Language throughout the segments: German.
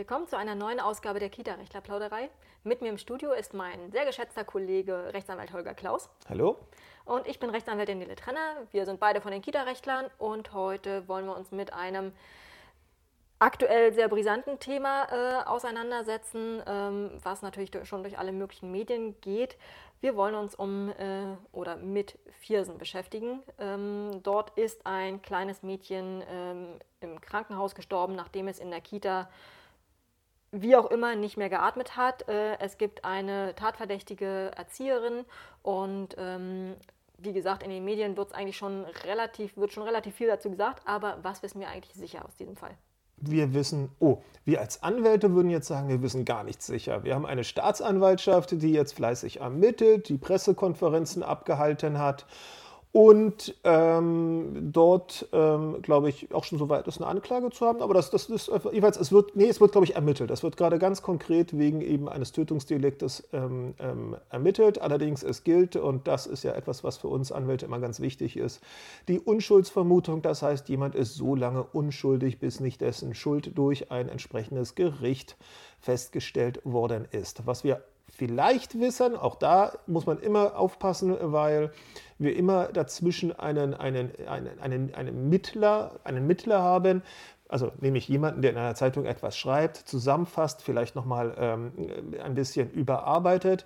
Willkommen zu einer neuen Ausgabe der Kita-Rechtler-Plauderei. Mit mir im Studio ist mein sehr geschätzter Kollege Rechtsanwalt Holger Klaus. Hallo. Und ich bin Rechtsanwältin Nele Trenner. Wir sind beide von den Kita-Rechtlern und heute wollen wir uns mit einem aktuell sehr brisanten Thema äh, auseinandersetzen, ähm, was natürlich schon durch alle möglichen Medien geht. Wir wollen uns um äh, oder mit Viersen beschäftigen. Ähm, dort ist ein kleines Mädchen ähm, im Krankenhaus gestorben, nachdem es in der Kita wie auch immer nicht mehr geatmet hat. Äh, es gibt eine tatverdächtige Erzieherin und ähm, wie gesagt, in den Medien wird eigentlich schon relativ, wird schon relativ viel dazu gesagt, aber was wissen wir eigentlich sicher aus diesem Fall? wir wissen, oh, wir als Anwälte würden jetzt sagen, wir wissen gar nichts sicher. Wir haben eine Staatsanwaltschaft, die jetzt fleißig ermittelt, die Pressekonferenzen abgehalten hat und ähm, dort, ähm, glaube ich, auch schon so weit ist, eine Anklage zu haben. Aber das, das ist jeweils, es wird, nee, es wird, glaube ich, ermittelt. Das wird gerade ganz konkret wegen eben eines Tötungsdeliktes ähm, ähm, ermittelt. Allerdings, es gilt, und das ist ja etwas, was für uns Anwälte immer ganz wichtig ist, die Unschuldsvermutung. Das heißt, jemand ist so lange unschuldig, bis nicht dessen Schuld durch ein entsprechendes Gericht festgestellt worden ist. Was wir vielleicht wissen, auch da muss man immer aufpassen, weil wir immer dazwischen einen, einen, einen, einen, einen, Mittler, einen Mittler haben, also nämlich jemanden, der in einer Zeitung etwas schreibt, zusammenfasst, vielleicht nochmal ähm, ein bisschen überarbeitet.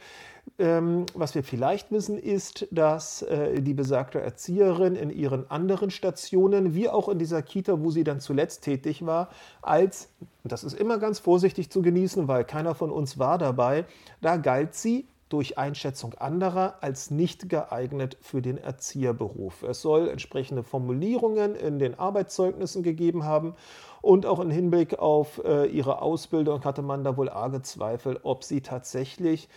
Ähm, was wir vielleicht wissen, ist, dass äh, die besagte Erzieherin in ihren anderen Stationen, wie auch in dieser Kita, wo sie dann zuletzt tätig war, als, das ist immer ganz vorsichtig zu genießen, weil keiner von uns war dabei, da galt sie durch Einschätzung anderer als nicht geeignet für den Erzieherberuf. Es soll entsprechende Formulierungen in den Arbeitszeugnissen gegeben haben und auch im Hinblick auf äh, ihre Ausbildung hatte man da wohl arge Zweifel, ob sie tatsächlich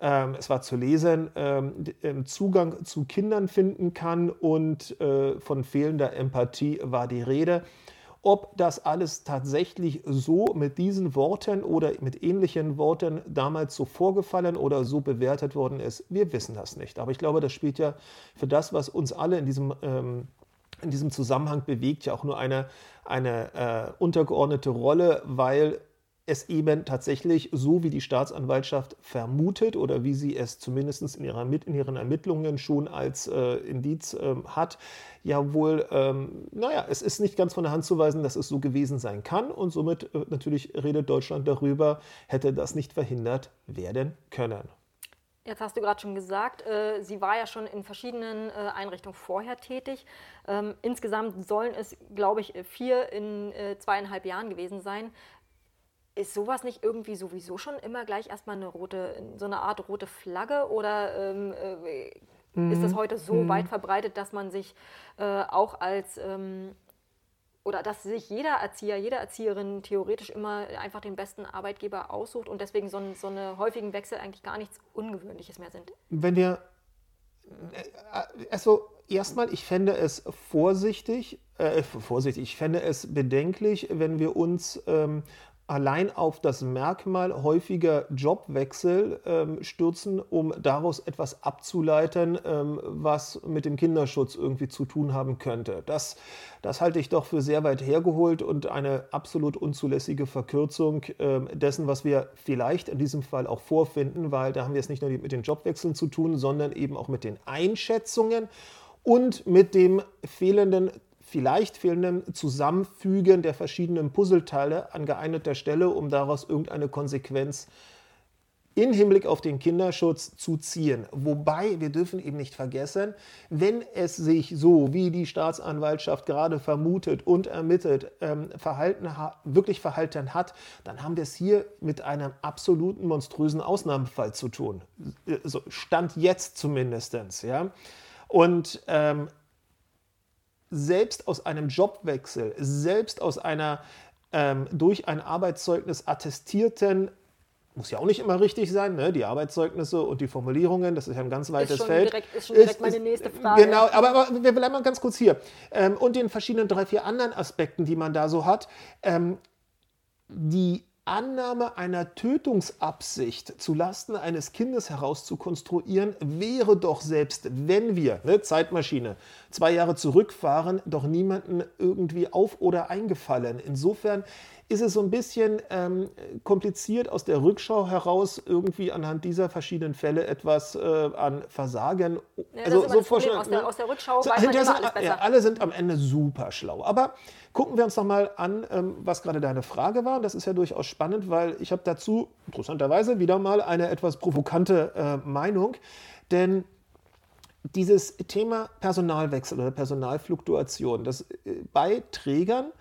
ähm, es war zu lesen, ähm, Zugang zu Kindern finden kann und äh, von fehlender Empathie war die Rede. Ob das alles tatsächlich so mit diesen Worten oder mit ähnlichen Worten damals so vorgefallen oder so bewertet worden ist, wir wissen das nicht. Aber ich glaube, das spielt ja für das, was uns alle in diesem, ähm, in diesem Zusammenhang bewegt, ja auch nur eine, eine äh, untergeordnete Rolle, weil es eben tatsächlich so wie die Staatsanwaltschaft vermutet oder wie sie es zumindest in, ihrer, in ihren Ermittlungen schon als äh, Indiz äh, hat, ja wohl, ähm, naja, es ist nicht ganz von der Hand zu weisen, dass es so gewesen sein kann und somit äh, natürlich redet Deutschland darüber, hätte das nicht verhindert werden können. Jetzt hast du gerade schon gesagt, äh, sie war ja schon in verschiedenen äh, Einrichtungen vorher tätig. Ähm, insgesamt sollen es, glaube ich, vier in äh, zweieinhalb Jahren gewesen sein. Ist sowas nicht irgendwie sowieso schon immer gleich erstmal eine rote, so eine Art rote Flagge oder ähm, äh, mhm. ist das heute so mhm. weit verbreitet, dass man sich äh, auch als ähm, oder dass sich jeder Erzieher, jede Erzieherin theoretisch immer einfach den besten Arbeitgeber aussucht und deswegen so, ein, so eine häufigen Wechsel eigentlich gar nichts Ungewöhnliches mehr sind? Wenn wir, äh, also erstmal, ich fände es vorsichtig, äh, vorsichtig, ich fände es bedenklich, wenn wir uns ähm, allein auf das Merkmal häufiger Jobwechsel ähm, stürzen, um daraus etwas abzuleiten, ähm, was mit dem Kinderschutz irgendwie zu tun haben könnte. Das, das halte ich doch für sehr weit hergeholt und eine absolut unzulässige Verkürzung ähm, dessen, was wir vielleicht in diesem Fall auch vorfinden, weil da haben wir es nicht nur mit den Jobwechseln zu tun, sondern eben auch mit den Einschätzungen und mit dem fehlenden vielleicht fehlendem Zusammenfügen der verschiedenen Puzzleteile an geeigneter Stelle, um daraus irgendeine Konsequenz in Hinblick auf den Kinderschutz zu ziehen. Wobei wir dürfen eben nicht vergessen, wenn es sich so, wie die Staatsanwaltschaft gerade vermutet und ermittelt, ähm, verhalten wirklich verhalten hat, dann haben wir es hier mit einem absoluten monströsen Ausnahmefall zu tun. Also Stand jetzt zumindest. Ja? Und ähm, selbst aus einem Jobwechsel, selbst aus einer ähm, durch ein Arbeitszeugnis attestierten muss ja auch nicht immer richtig sein, ne? die Arbeitszeugnisse und die Formulierungen, das ist ja ein ganz weites Feld. Direkt, ist schon direkt ist, meine nächste Frage. Genau, aber, aber, wir bleiben mal ganz kurz hier. Ähm, und den verschiedenen drei, vier anderen Aspekten, die man da so hat. Ähm, die Annahme einer Tötungsabsicht zulasten eines Kindes herauszukonstruieren, wäre doch selbst wenn wir, ne, Zeitmaschine, zwei Jahre zurückfahren, doch niemanden irgendwie auf oder eingefallen. Insofern ist es so ein bisschen ähm, kompliziert aus der Rückschau heraus irgendwie anhand dieser verschiedenen Fälle etwas äh, an Versagen. Ja, also so vorstellen, aus, der, ne? aus der Rückschau so, weiß man alles besser. Ja, alle sind am Ende super schlau. Aber gucken wir uns noch mal an, ähm, was gerade deine Frage war. Das ist ja durchaus spannend, weil ich habe dazu interessanterweise wieder mal eine etwas provokante äh, Meinung. Denn dieses Thema Personalwechsel oder Personalfluktuation, das äh, bei Trägern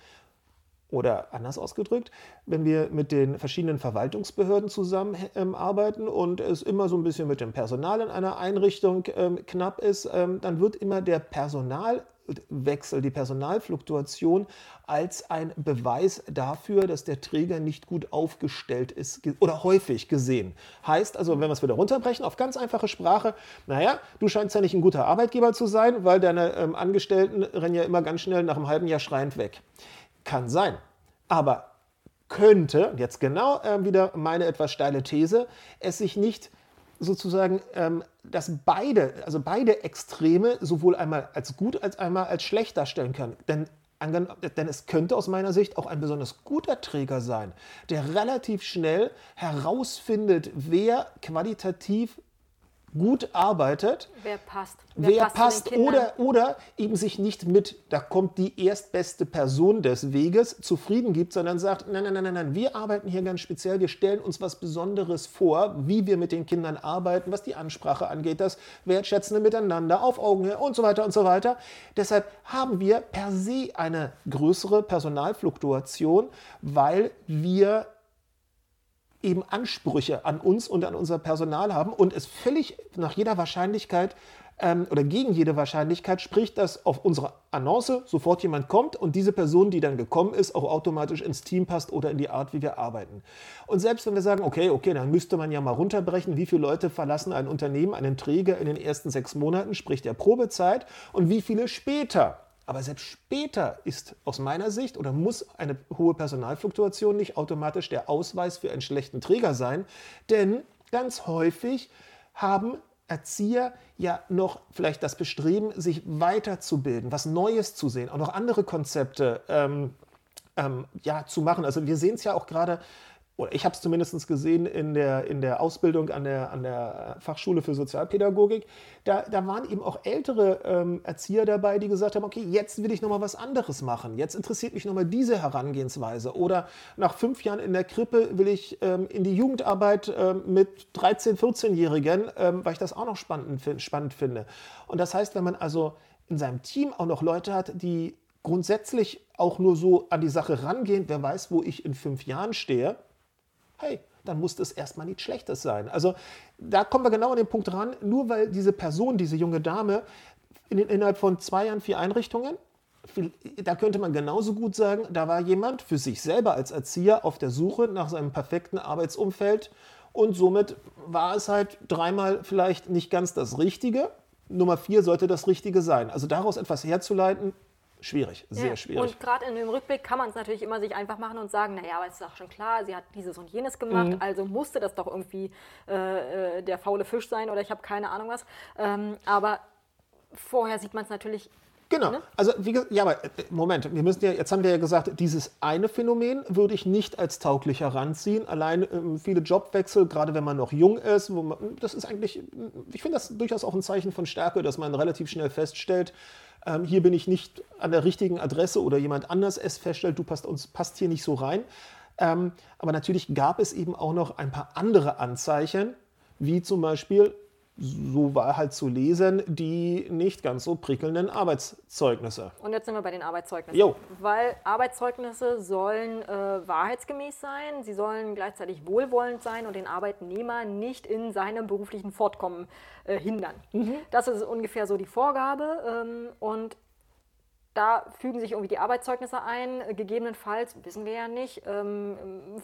oder anders ausgedrückt, wenn wir mit den verschiedenen Verwaltungsbehörden zusammenarbeiten ähm, und es immer so ein bisschen mit dem Personal in einer Einrichtung ähm, knapp ist, ähm, dann wird immer der Personalwechsel, die Personalfluktuation als ein Beweis dafür, dass der Träger nicht gut aufgestellt ist oder häufig gesehen. Heißt also, wenn wir es wieder runterbrechen auf ganz einfache Sprache, naja, du scheinst ja nicht ein guter Arbeitgeber zu sein, weil deine ähm, Angestellten rennen ja immer ganz schnell nach einem halben Jahr schreiend weg. Kann sein. Aber könnte, jetzt genau äh, wieder meine etwas steile These, es sich nicht sozusagen, ähm, dass beide, also beide Extreme sowohl einmal als gut als einmal als schlecht darstellen können. Denn, denn es könnte aus meiner Sicht auch ein besonders guter Träger sein, der relativ schnell herausfindet, wer qualitativ gut arbeitet. Wer passt. Wer, wer passt, passt oder, oder eben sich nicht mit, da kommt die erstbeste Person des Weges, zufrieden gibt, sondern sagt, nein, nein, nein, nein, nein, wir arbeiten hier ganz speziell, wir stellen uns was Besonderes vor, wie wir mit den Kindern arbeiten, was die Ansprache angeht, das wertschätzende Miteinander auf Augenhöhe und so weiter und so weiter. Deshalb haben wir per se eine größere Personalfluktuation, weil wir eben Ansprüche an uns und an unser Personal haben und es völlig nach jeder Wahrscheinlichkeit ähm, oder gegen jede Wahrscheinlichkeit spricht, dass auf unsere Annonce sofort jemand kommt und diese Person, die dann gekommen ist, auch automatisch ins Team passt oder in die Art, wie wir arbeiten. Und selbst wenn wir sagen, okay, okay, dann müsste man ja mal runterbrechen, wie viele Leute verlassen ein Unternehmen, einen Träger in den ersten sechs Monaten, sprich der Probezeit, und wie viele später. Aber selbst später ist aus meiner Sicht oder muss eine hohe Personalfluktuation nicht automatisch der Ausweis für einen schlechten Träger sein, denn ganz häufig haben Erzieher ja noch vielleicht das Bestreben, sich weiterzubilden, was Neues zu sehen, auch noch andere Konzepte ähm, ähm, ja, zu machen. Also wir sehen es ja auch gerade oder ich habe es zumindest gesehen in der, in der Ausbildung an der, an der Fachschule für Sozialpädagogik, da, da waren eben auch ältere ähm, Erzieher dabei, die gesagt haben, okay, jetzt will ich nochmal was anderes machen, jetzt interessiert mich nochmal diese Herangehensweise. Oder nach fünf Jahren in der Krippe will ich ähm, in die Jugendarbeit ähm, mit 13-, 14-Jährigen, ähm, weil ich das auch noch spannend, spannend finde. Und das heißt, wenn man also in seinem Team auch noch Leute hat, die grundsätzlich auch nur so an die Sache rangehen, wer weiß, wo ich in fünf Jahren stehe, hey, dann muss das erstmal nichts Schlechtes sein. Also da kommen wir genau an den Punkt ran, nur weil diese Person, diese junge Dame, in, innerhalb von zwei Jahren vier Einrichtungen, da könnte man genauso gut sagen, da war jemand für sich selber als Erzieher auf der Suche nach seinem perfekten Arbeitsumfeld und somit war es halt dreimal vielleicht nicht ganz das Richtige. Nummer vier sollte das Richtige sein. Also daraus etwas herzuleiten, schwierig, sehr ja. schwierig. Und gerade in dem Rückblick kann man es natürlich immer sich einfach machen und sagen, naja, aber es ist doch schon klar, sie hat dieses und jenes gemacht, mhm. also musste das doch irgendwie äh, äh der faule Fisch sein oder ich habe keine Ahnung was. Ähm, aber vorher sieht man es natürlich Genau. Ne? Also, wie, ja, aber äh, Moment, wir müssen ja, jetzt haben wir ja gesagt, dieses eine Phänomen würde ich nicht als tauglich heranziehen. Allein ähm, viele Jobwechsel, gerade wenn man noch jung ist, man, das ist eigentlich, ich finde das durchaus auch ein Zeichen von Stärke, dass man relativ schnell feststellt, ähm, hier bin ich nicht an der richtigen Adresse oder jemand anders es feststellt, du passt uns passt hier nicht so rein. Ähm, aber natürlich gab es eben auch noch ein paar andere Anzeichen, wie zum Beispiel so war halt zu lesen, die nicht ganz so prickelnden Arbeitszeugnisse. Und jetzt sind wir bei den Arbeitszeugnissen. Jo. Weil Arbeitszeugnisse sollen äh, wahrheitsgemäß sein, sie sollen gleichzeitig wohlwollend sein und den Arbeitnehmer nicht in seinem beruflichen Fortkommen äh, hindern. Mhm. Das ist ungefähr so die Vorgabe. Ähm, und da fügen sich irgendwie die Arbeitszeugnisse ein. Gegebenenfalls, wissen wir ja nicht, ähm,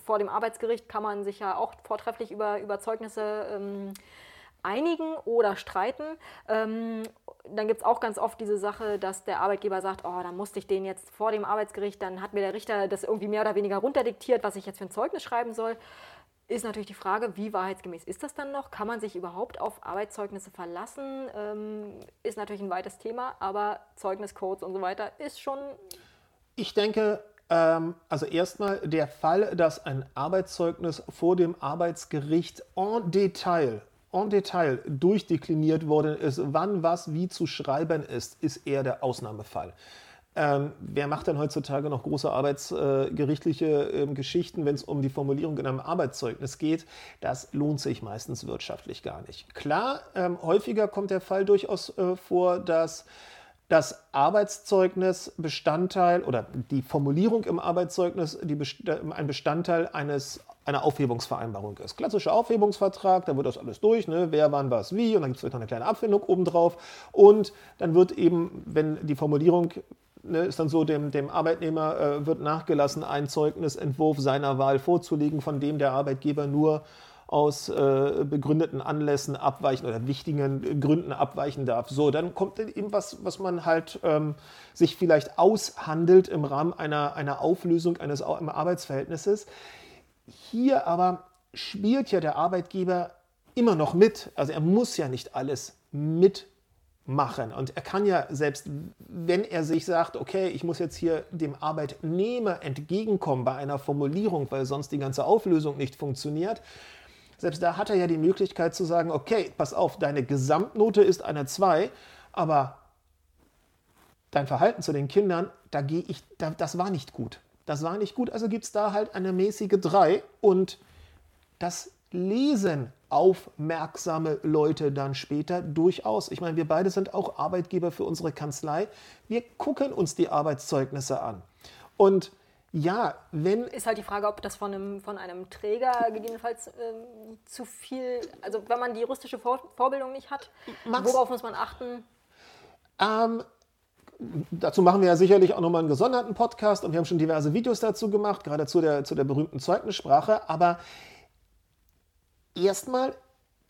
vor dem Arbeitsgericht kann man sich ja auch vortrefflich über, über Zeugnisse ähm, einigen oder streiten. Ähm, dann gibt es auch ganz oft diese Sache, dass der Arbeitgeber sagt, oh, dann musste ich den jetzt vor dem Arbeitsgericht, dann hat mir der Richter das irgendwie mehr oder weniger runterdiktiert, was ich jetzt für ein Zeugnis schreiben soll. Ist natürlich die Frage, wie wahrheitsgemäß ist das dann noch? Kann man sich überhaupt auf Arbeitszeugnisse verlassen? Ähm, ist natürlich ein weites Thema, aber Zeugniscodes und so weiter ist schon. Ich denke, ähm, also erstmal der Fall, dass ein Arbeitszeugnis vor dem Arbeitsgericht en Detail en Detail durchdekliniert worden ist, wann was wie zu schreiben ist, ist eher der Ausnahmefall. Ähm, wer macht denn heutzutage noch große arbeitsgerichtliche äh, äh, Geschichten, wenn es um die Formulierung in einem Arbeitszeugnis geht? Das lohnt sich meistens wirtschaftlich gar nicht. Klar, ähm, häufiger kommt der Fall durchaus äh, vor, dass das Arbeitszeugnis Bestandteil oder die Formulierung im Arbeitszeugnis Best ein Bestandteil eines, einer Aufhebungsvereinbarung ist. Klassischer Aufhebungsvertrag, da wird das alles durch, ne? wer, wann, was, wie und dann gibt es vielleicht noch eine kleine Abfindung obendrauf und dann wird eben, wenn die Formulierung ne, ist dann so, dem, dem Arbeitnehmer äh, wird nachgelassen, einen Zeugnisentwurf seiner Wahl vorzulegen, von dem der Arbeitgeber nur aus äh, begründeten Anlässen abweichen oder wichtigen Gründen abweichen darf. So, dann kommt eben was, was man halt ähm, sich vielleicht aushandelt im Rahmen einer, einer Auflösung eines Arbeitsverhältnisses. Hier aber spielt ja der Arbeitgeber immer noch mit. Also er muss ja nicht alles mitmachen. Und er kann ja selbst, wenn er sich sagt, okay, ich muss jetzt hier dem Arbeitnehmer entgegenkommen bei einer Formulierung, weil sonst die ganze Auflösung nicht funktioniert, selbst da hat er ja die Möglichkeit zu sagen, okay, pass auf, deine Gesamtnote ist eine 2, aber dein Verhalten zu den Kindern, da gehe ich, da, das war nicht gut. Das war nicht gut, also gibt es da halt eine mäßige 3 und das lesen aufmerksame Leute dann später durchaus. Ich meine, wir beide sind auch Arbeitgeber für unsere Kanzlei. Wir gucken uns die Arbeitszeugnisse an. Und ja, wenn. Ist halt die Frage, ob das von einem, von einem Träger gegebenenfalls ähm, zu viel, also wenn man die juristische Vor Vorbildung nicht hat, Max, worauf muss man achten? Ähm, dazu machen wir ja sicherlich auch nochmal einen gesonderten Podcast und wir haben schon diverse Videos dazu gemacht, gerade zu der, zu der berühmten Zeugnissprache. Aber erstmal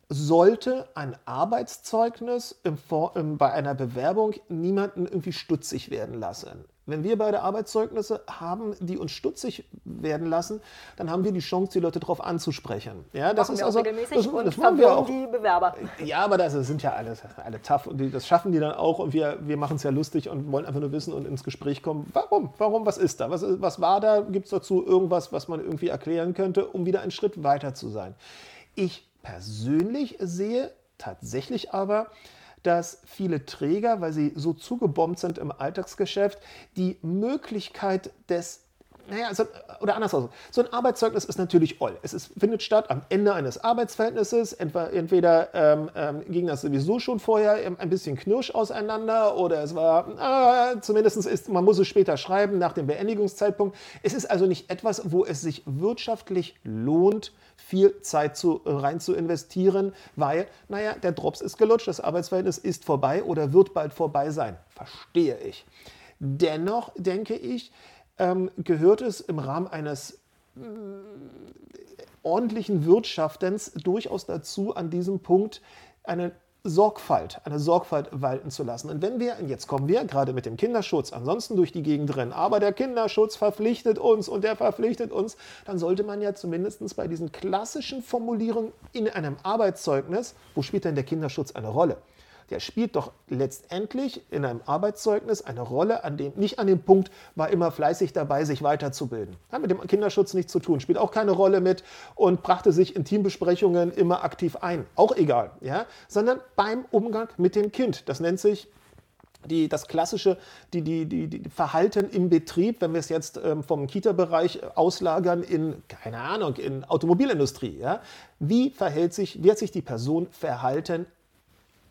sollte ein Arbeitszeugnis im im, bei einer Bewerbung niemanden irgendwie stutzig werden lassen. Wenn wir beide Arbeitszeugnisse haben, die uns stutzig werden lassen, dann haben wir die Chance, die Leute darauf anzusprechen. Ja, das machen ist wir also auch regelmäßig das, und das machen wir auch. die Bewerber. Ja, aber das sind ja alle, alle tough und die, das schaffen die dann auch und wir, wir machen es ja lustig und wollen einfach nur wissen und ins Gespräch kommen. Warum? Warum? Was ist da? Was, was war da? Gibt es dazu irgendwas, was man irgendwie erklären könnte, um wieder einen Schritt weiter zu sein? Ich persönlich sehe tatsächlich aber, dass viele Träger, weil sie so zugebombt sind im Alltagsgeschäft, die Möglichkeit des naja, so, oder anders aus. So ein Arbeitszeugnis ist natürlich all. Es ist, findet statt am Ende eines Arbeitsverhältnisses. Entweder, entweder ähm, ähm, ging das sowieso schon vorher ein bisschen knirsch auseinander oder es war, äh, zumindest ist, man muss es später schreiben, nach dem Beendigungszeitpunkt. Es ist also nicht etwas, wo es sich wirtschaftlich lohnt, viel Zeit zu, rein zu investieren, weil, naja, der Drops ist gelutscht, das Arbeitsverhältnis ist vorbei oder wird bald vorbei sein. Verstehe ich. Dennoch denke ich, ähm, gehört es im Rahmen eines äh, ordentlichen Wirtschaftens durchaus dazu, an diesem Punkt eine Sorgfalt, eine Sorgfalt walten zu lassen. Und wenn wir, und jetzt kommen wir gerade mit dem Kinderschutz ansonsten durch die Gegend rennen, aber der Kinderschutz verpflichtet uns und der verpflichtet uns, dann sollte man ja zumindest bei diesen klassischen Formulierungen in einem Arbeitszeugnis, wo spielt denn der Kinderschutz eine Rolle? Der spielt doch letztendlich in einem Arbeitszeugnis eine Rolle, an dem, nicht an dem Punkt, war immer fleißig dabei, sich weiterzubilden. Hat mit dem Kinderschutz nichts zu tun, spielt auch keine Rolle mit und brachte sich in Teambesprechungen immer aktiv ein. Auch egal, ja? sondern beim Umgang mit dem Kind. Das nennt sich die, das klassische die, die, die, die, Verhalten im Betrieb, wenn wir es jetzt ähm, vom Kita-Bereich auslagern in, keine Ahnung, in Automobilindustrie. Ja? Wie verhält sich, hat sich die Person verhalten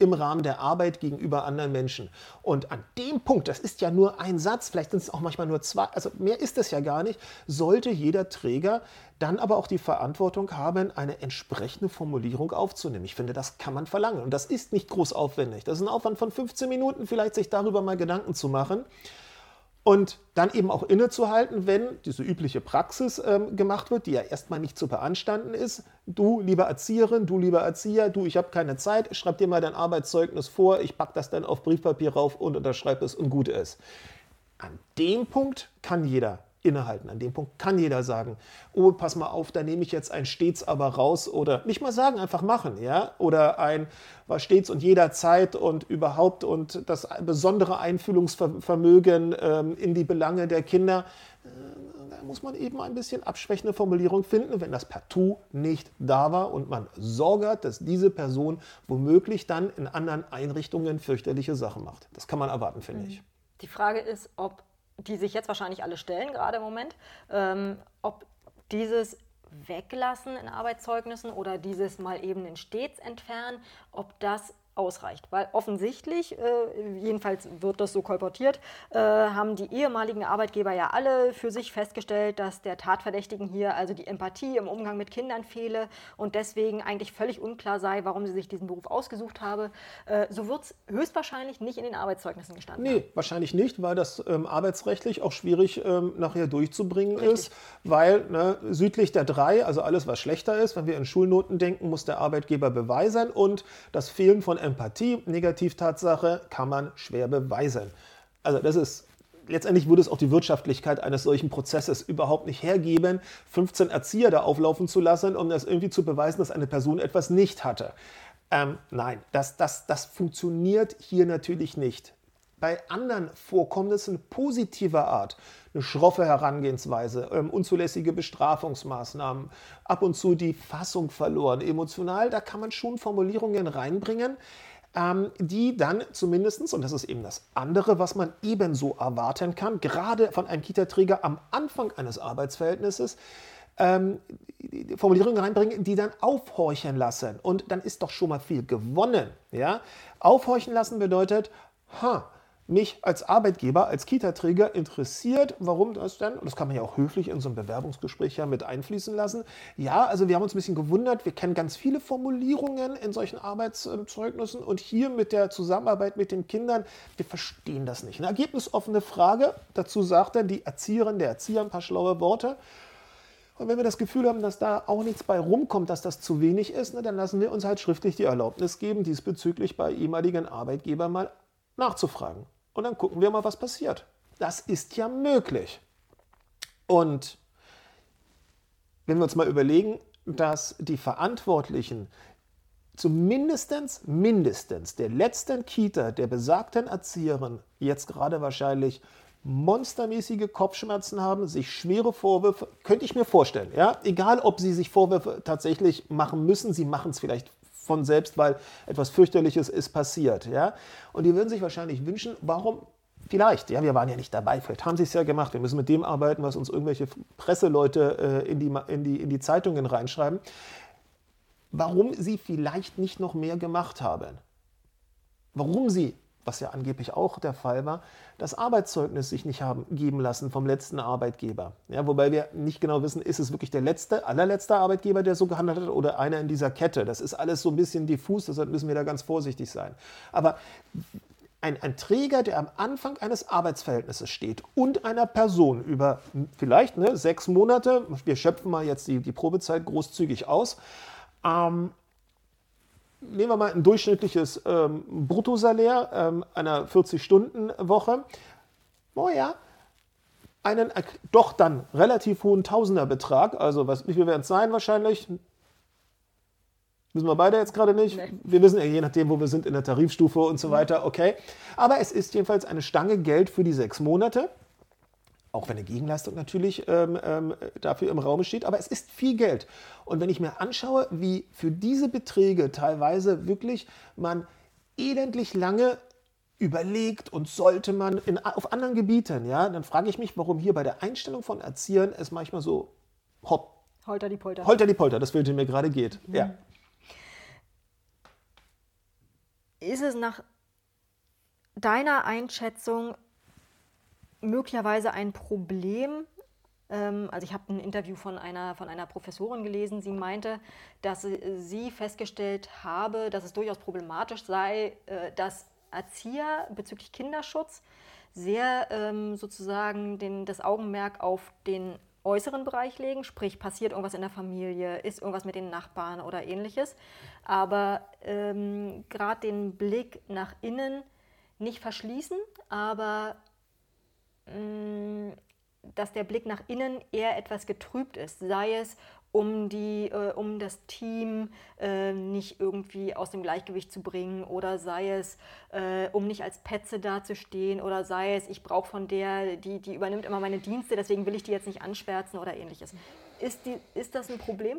im Rahmen der Arbeit gegenüber anderen Menschen. Und an dem Punkt, das ist ja nur ein Satz, vielleicht sind es auch manchmal nur zwei, also mehr ist es ja gar nicht, sollte jeder Träger dann aber auch die Verantwortung haben, eine entsprechende Formulierung aufzunehmen. Ich finde, das kann man verlangen. Und das ist nicht groß aufwendig. Das ist ein Aufwand von 15 Minuten, vielleicht sich darüber mal Gedanken zu machen. Und dann eben auch innezuhalten, wenn diese übliche Praxis ähm, gemacht wird, die ja erstmal nicht zu beanstanden ist. Du, liebe Erzieherin, du, lieber Erzieher, du, ich habe keine Zeit, schreib dir mal dein Arbeitszeugnis vor, ich packe das dann auf Briefpapier rauf und unterschreibe es und gut ist. An dem Punkt kann jeder innehalten. An dem Punkt kann jeder sagen, oh, pass mal auf, da nehme ich jetzt ein stets aber raus oder nicht mal sagen, einfach machen, ja? Oder ein war stets und jederzeit und überhaupt und das besondere Einfühlungsvermögen ähm, in die Belange der Kinder. Äh, da muss man eben ein bisschen abschwächende Formulierung finden, wenn das partout nicht da war und man Sorge hat, dass diese Person womöglich dann in anderen Einrichtungen fürchterliche Sachen macht. Das kann man erwarten, finde ich. Die Frage ist, ob die sich jetzt wahrscheinlich alle stellen, gerade im Moment, ähm, ob dieses Weglassen in Arbeitszeugnissen oder dieses mal eben in stets entfernen, ob das ausreicht. Weil offensichtlich, äh, jedenfalls wird das so kolportiert, äh, haben die ehemaligen Arbeitgeber ja alle für sich festgestellt, dass der Tatverdächtigen hier also die Empathie im Umgang mit Kindern fehle und deswegen eigentlich völlig unklar sei, warum sie sich diesen Beruf ausgesucht habe. Äh, so wird es höchstwahrscheinlich nicht in den Arbeitszeugnissen gestanden. Nee, haben. wahrscheinlich nicht, weil das ähm, arbeitsrechtlich auch schwierig ähm, nachher durchzubringen Richtig. ist, weil ne, südlich der drei, also alles, was schlechter ist, wenn wir in Schulnoten denken, muss der Arbeitgeber beweisen und das Fehlen von Empathie, Negativtatsache, kann man schwer beweisen. Also das ist letztendlich würde es auch die Wirtschaftlichkeit eines solchen Prozesses überhaupt nicht hergeben, 15 Erzieher da auflaufen zu lassen, um das irgendwie zu beweisen, dass eine Person etwas nicht hatte. Ähm, nein, das, das, das funktioniert hier natürlich nicht bei anderen Vorkommnissen positiver Art, eine schroffe Herangehensweise, ähm, unzulässige Bestrafungsmaßnahmen, ab und zu die Fassung verloren, emotional, da kann man schon Formulierungen reinbringen, ähm, die dann zumindest, und das ist eben das andere, was man ebenso erwarten kann, gerade von einem Kita-Träger am Anfang eines Arbeitsverhältnisses, ähm, Formulierungen reinbringen, die dann aufhorchen lassen. Und dann ist doch schon mal viel gewonnen. Ja? Aufhorchen lassen bedeutet, ha, mich als Arbeitgeber, als Kita-Träger interessiert, warum das denn, und das kann man ja auch höflich in so einem Bewerbungsgespräch ja mit einfließen lassen. Ja, also wir haben uns ein bisschen gewundert, wir kennen ganz viele Formulierungen in solchen Arbeitszeugnissen und hier mit der Zusammenarbeit mit den Kindern, wir verstehen das nicht. Eine ergebnisoffene Frage, dazu sagt dann die Erzieherin, der Erzieher ein paar schlaue Worte. Und wenn wir das Gefühl haben, dass da auch nichts bei rumkommt, dass das zu wenig ist, ne, dann lassen wir uns halt schriftlich die Erlaubnis geben, diesbezüglich bei ehemaligen Arbeitgebern mal nachzufragen und dann gucken wir mal, was passiert. Das ist ja möglich. Und wenn wir uns mal überlegen, dass die Verantwortlichen zumindest mindestens der letzten Kita der besagten Erzieherin jetzt gerade wahrscheinlich monstermäßige Kopfschmerzen haben, sich schwere Vorwürfe, könnte ich mir vorstellen, ja, egal ob sie sich Vorwürfe tatsächlich machen müssen, sie machen es vielleicht von selbst, weil etwas fürchterliches ist passiert. Ja? Und die würden sich wahrscheinlich wünschen, warum Vielleicht, ja, wir waren ja nicht dabei, vielleicht haben sie es ja gemacht. Wir müssen mit dem arbeiten, was uns irgendwelche Presseleute äh, in, die, in, die, in die Zeitungen reinschreiben. Warum sie vielleicht nicht noch mehr gemacht haben. Warum sie was ja angeblich auch der Fall war, das Arbeitszeugnis sich nicht haben geben lassen vom letzten Arbeitgeber. Ja, wobei wir nicht genau wissen, ist es wirklich der letzte, allerletzte Arbeitgeber, der so gehandelt hat oder einer in dieser Kette. Das ist alles so ein bisschen diffus, deshalb müssen wir da ganz vorsichtig sein. Aber ein, ein, Träger, der am Anfang eines Arbeitsverhältnisses steht und einer Person über vielleicht ne, sechs Monate, wir schöpfen mal jetzt die, die Probezeit großzügig aus, ähm, nehmen wir mal ein durchschnittliches ähm, Bruttosalär ähm, einer 40-Stunden-Woche. Oh ja, einen doch dann relativ hohen Tausenderbetrag, also was, wie viel werden es sein wahrscheinlich? Wissen wir beide jetzt gerade nicht. Nee. Wir wissen ja je nachdem, wo wir sind in der Tarifstufe und so mhm. weiter, okay. Aber es ist jedenfalls eine Stange Geld für die sechs Monate auch wenn eine Gegenleistung natürlich ähm, ähm, dafür im Raum steht, aber es ist viel Geld. Und wenn ich mir anschaue, wie für diese Beträge teilweise wirklich man elendlich lange überlegt und sollte man in, auf anderen Gebieten, ja, dann frage ich mich, warum hier bei der Einstellung von Erziehern es manchmal so hopp. Holter die Polter. Holter die Polter, das Bild, mir gerade geht. Mhm. Ja. Ist es nach deiner Einschätzung möglicherweise ein Problem. Ähm, also ich habe ein Interview von einer, von einer Professorin gelesen, sie meinte, dass sie festgestellt habe, dass es durchaus problematisch sei, äh, dass Erzieher bezüglich Kinderschutz sehr ähm, sozusagen den, das Augenmerk auf den äußeren Bereich legen, sprich passiert irgendwas in der Familie, ist irgendwas mit den Nachbarn oder ähnliches. Aber ähm, gerade den Blick nach innen nicht verschließen, aber dass der Blick nach innen eher etwas getrübt ist, sei es um, die, äh, um das Team äh, nicht irgendwie aus dem Gleichgewicht zu bringen oder sei es, äh, um nicht als Petze dazustehen oder sei es, ich brauche von der, die, die übernimmt immer meine Dienste, deswegen will ich die jetzt nicht anschwärzen oder ähnliches. Ist, die, ist das ein Problem?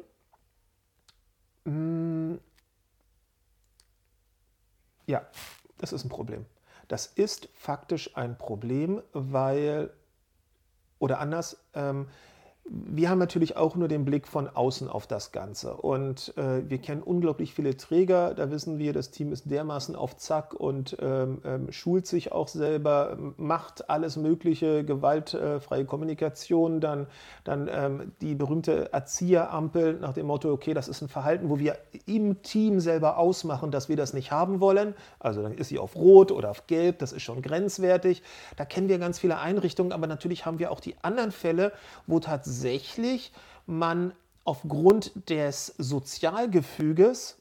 Mm. Ja, das ist ein Problem. Das ist faktisch ein Problem, weil, oder anders, ähm, wir haben natürlich auch nur den Blick von außen auf das Ganze. Und äh, wir kennen unglaublich viele Träger. Da wissen wir, das Team ist dermaßen auf Zack und ähm, ähm, schult sich auch selber, macht alles Mögliche, gewaltfreie Kommunikation, dann, dann ähm, die berühmte Erzieherampel nach dem Motto, okay, das ist ein Verhalten, wo wir im Team selber ausmachen, dass wir das nicht haben wollen. Also dann ist sie auf Rot oder auf Gelb, das ist schon grenzwertig. Da kennen wir ganz viele Einrichtungen, aber natürlich haben wir auch die anderen Fälle, wo tatsächlich tatsächlich man aufgrund des Sozialgefüges,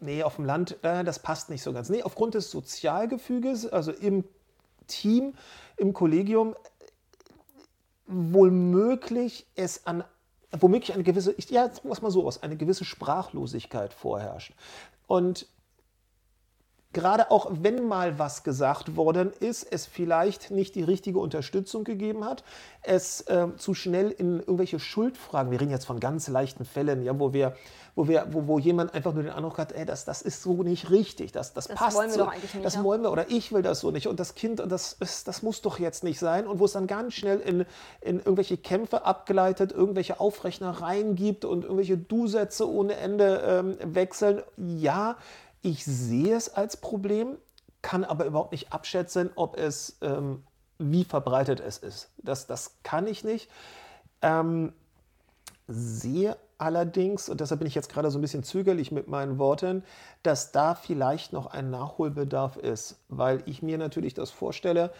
nee, auf dem Land, äh, das passt nicht so ganz, nee, aufgrund des Sozialgefüges, also im Team, im Kollegium, womöglich es an womöglich eine gewisse, ja, sagen wir es mal so aus, eine gewisse Sprachlosigkeit vorherrscht. Und gerade auch wenn mal was gesagt worden ist, es vielleicht nicht die richtige Unterstützung gegeben hat, es äh, zu schnell in irgendwelche Schuldfragen, wir reden jetzt von ganz leichten Fällen, ja, wo wir, wo wir, wo, wo jemand einfach nur den Eindruck hat, ey, das, das ist so nicht richtig, das, das, das passt wollen wir so, doch eigentlich nicht, das ja? wollen wir oder ich will das so nicht und das Kind und das, ist, das muss doch jetzt nicht sein und wo es dann ganz schnell in, in irgendwelche Kämpfe abgeleitet, irgendwelche Aufrechnereien gibt und irgendwelche Du-Sätze ohne Ende ähm, wechseln, ja, ich sehe es als Problem, kann aber überhaupt nicht abschätzen, ob es, ähm, wie verbreitet es ist. Das, das kann ich nicht. Ähm, sehe allerdings, und deshalb bin ich jetzt gerade so ein bisschen zögerlich mit meinen Worten, dass da vielleicht noch ein Nachholbedarf ist, weil ich mir natürlich das vorstelle,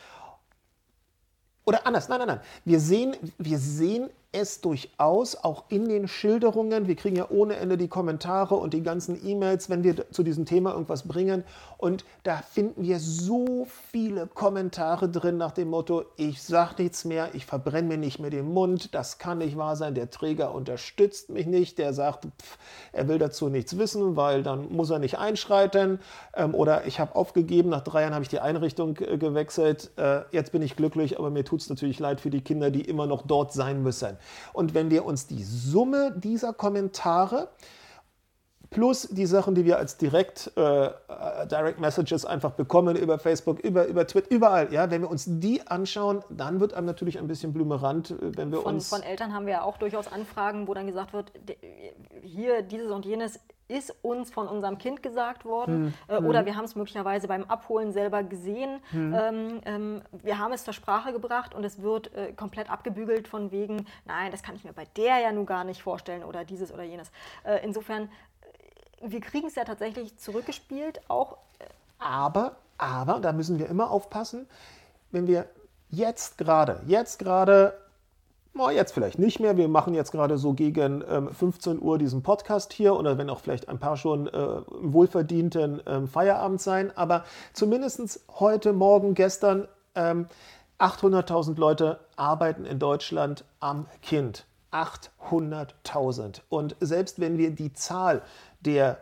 oder anders, nein, nein, nein. Wir sehen, wir sehen es durchaus auch in den Schilderungen. Wir kriegen ja ohne Ende die Kommentare und die ganzen E-Mails, wenn wir zu diesem Thema irgendwas bringen. Und da finden wir so viele Kommentare drin nach dem Motto, ich sage nichts mehr, ich verbrenne mir nicht mehr den Mund, das kann nicht wahr sein, der Träger unterstützt mich nicht, der sagt, pff, er will dazu nichts wissen, weil dann muss er nicht einschreiten. Ähm, oder ich habe aufgegeben, nach drei Jahren habe ich die Einrichtung äh, gewechselt, äh, jetzt bin ich glücklich, aber mir tut es natürlich leid für die Kinder, die immer noch dort sein müssen. Und wenn wir uns die Summe dieser Kommentare plus die Sachen, die wir als Direct, äh, Direct Messages einfach bekommen über Facebook, über, über Twitter, überall, ja, wenn wir uns die anschauen, dann wird einem natürlich ein bisschen blümerant, äh, wenn wir von, uns... Von Eltern haben wir ja auch durchaus Anfragen, wo dann gesagt wird, hier dieses und jenes ist uns von unserem Kind gesagt worden hm. äh, oder hm. wir haben es möglicherweise beim Abholen selber gesehen. Hm. Ähm, ähm, wir haben es zur Sprache gebracht und es wird äh, komplett abgebügelt von wegen, nein, das kann ich mir bei der ja nun gar nicht vorstellen oder dieses oder jenes. Äh, insofern, äh, wir kriegen es ja tatsächlich zurückgespielt, auch. Äh, aber, aber, da müssen wir immer aufpassen, wenn wir jetzt gerade, jetzt gerade Oh, jetzt vielleicht nicht mehr. Wir machen jetzt gerade so gegen ähm, 15 Uhr diesen Podcast hier oder wenn auch vielleicht ein paar schon äh, wohlverdienten ähm, Feierabend sein. Aber zumindest heute, morgen, gestern ähm, 800.000 Leute arbeiten in Deutschland am Kind. 800.000. Und selbst wenn wir die Zahl der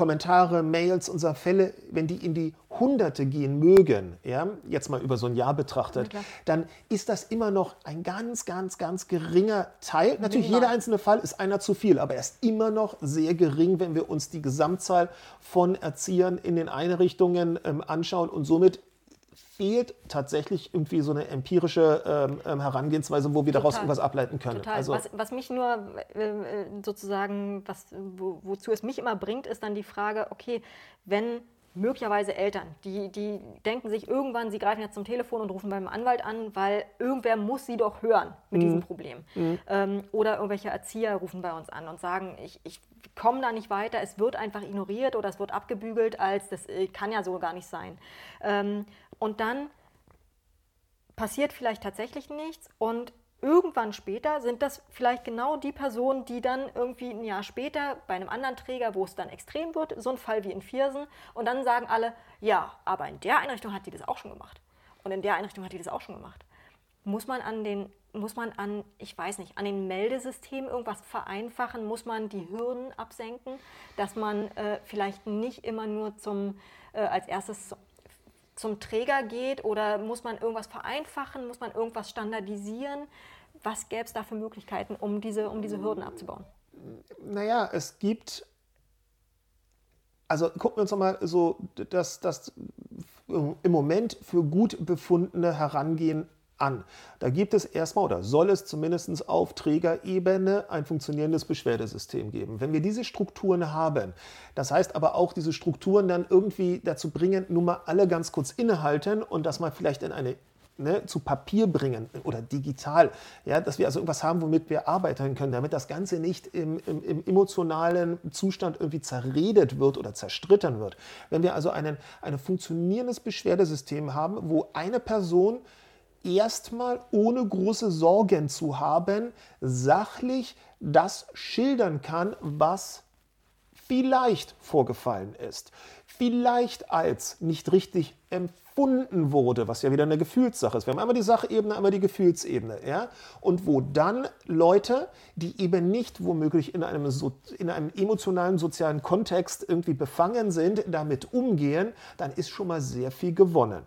Kommentare, Mails unserer Fälle, wenn die in die Hunderte gehen mögen, ja, jetzt mal über so ein Jahr betrachtet, ja, dann ist das immer noch ein ganz, ganz, ganz geringer Teil. Natürlich, jeder einzelne Fall ist einer zu viel, aber er ist immer noch sehr gering, wenn wir uns die Gesamtzahl von Erziehern in den Einrichtungen ähm, anschauen. Und somit fehlt tatsächlich irgendwie so eine empirische ähm, ähm, Herangehensweise, wo wir Total. daraus irgendwas ableiten können. Total. Also, was, was mich nur äh, sozusagen, was, wo, wozu es mich immer bringt, ist dann die Frage, okay, wenn möglicherweise Eltern, die, die denken sich irgendwann, sie greifen jetzt zum Telefon und rufen beim Anwalt an, weil irgendwer muss sie doch hören mit mhm. diesem Problem. Mhm. Ähm, oder irgendwelche Erzieher rufen bei uns an und sagen, ich, ich komme da nicht weiter, es wird einfach ignoriert oder es wird abgebügelt, als das äh, kann ja so gar nicht sein. Ähm, und dann passiert vielleicht tatsächlich nichts und irgendwann später sind das vielleicht genau die Personen, die dann irgendwie ein Jahr später bei einem anderen Träger, wo es dann extrem wird, so ein Fall wie in Viersen, und dann sagen alle, ja, aber in der Einrichtung hat die das auch schon gemacht. Und in der Einrichtung hat die das auch schon gemacht. Muss man an den, muss man an, ich weiß nicht, an den Meldesystemen irgendwas vereinfachen? Muss man die Hürden absenken, dass man äh, vielleicht nicht immer nur zum, äh, als erstes zum Träger geht oder muss man irgendwas vereinfachen, muss man irgendwas standardisieren? Was gäbe es da für Möglichkeiten, um diese, um diese Hürden abzubauen? Naja, es gibt, also gucken wir uns nochmal so das, das im Moment für gut befundene Herangehen an. Da gibt es erstmal oder soll es zumindest auf Trägerebene ein funktionierendes Beschwerdesystem geben. Wenn wir diese Strukturen haben, das heißt aber auch diese Strukturen dann irgendwie dazu bringen, nun mal alle ganz kurz innehalten und das mal vielleicht in eine Ne, zu Papier bringen oder digital, ja, dass wir also irgendwas haben, womit wir arbeiten können, damit das Ganze nicht im, im, im, emotionalen Zustand irgendwie zerredet wird oder zerstritten wird. Wenn wir also einen, ein funktionierendes Beschwerdesystem haben, wo eine Person erstmal ohne große Sorgen zu haben, sachlich das schildern kann, was vielleicht vorgefallen ist, vielleicht als nicht richtig empfunden wurde, was ja wieder eine Gefühlssache ist. Wir haben einmal die Sachebene, einmal die Gefühlsebene. Ja? Und wo dann Leute, die eben nicht womöglich in einem, so, in einem emotionalen, sozialen Kontext irgendwie befangen sind, damit umgehen, dann ist schon mal sehr viel gewonnen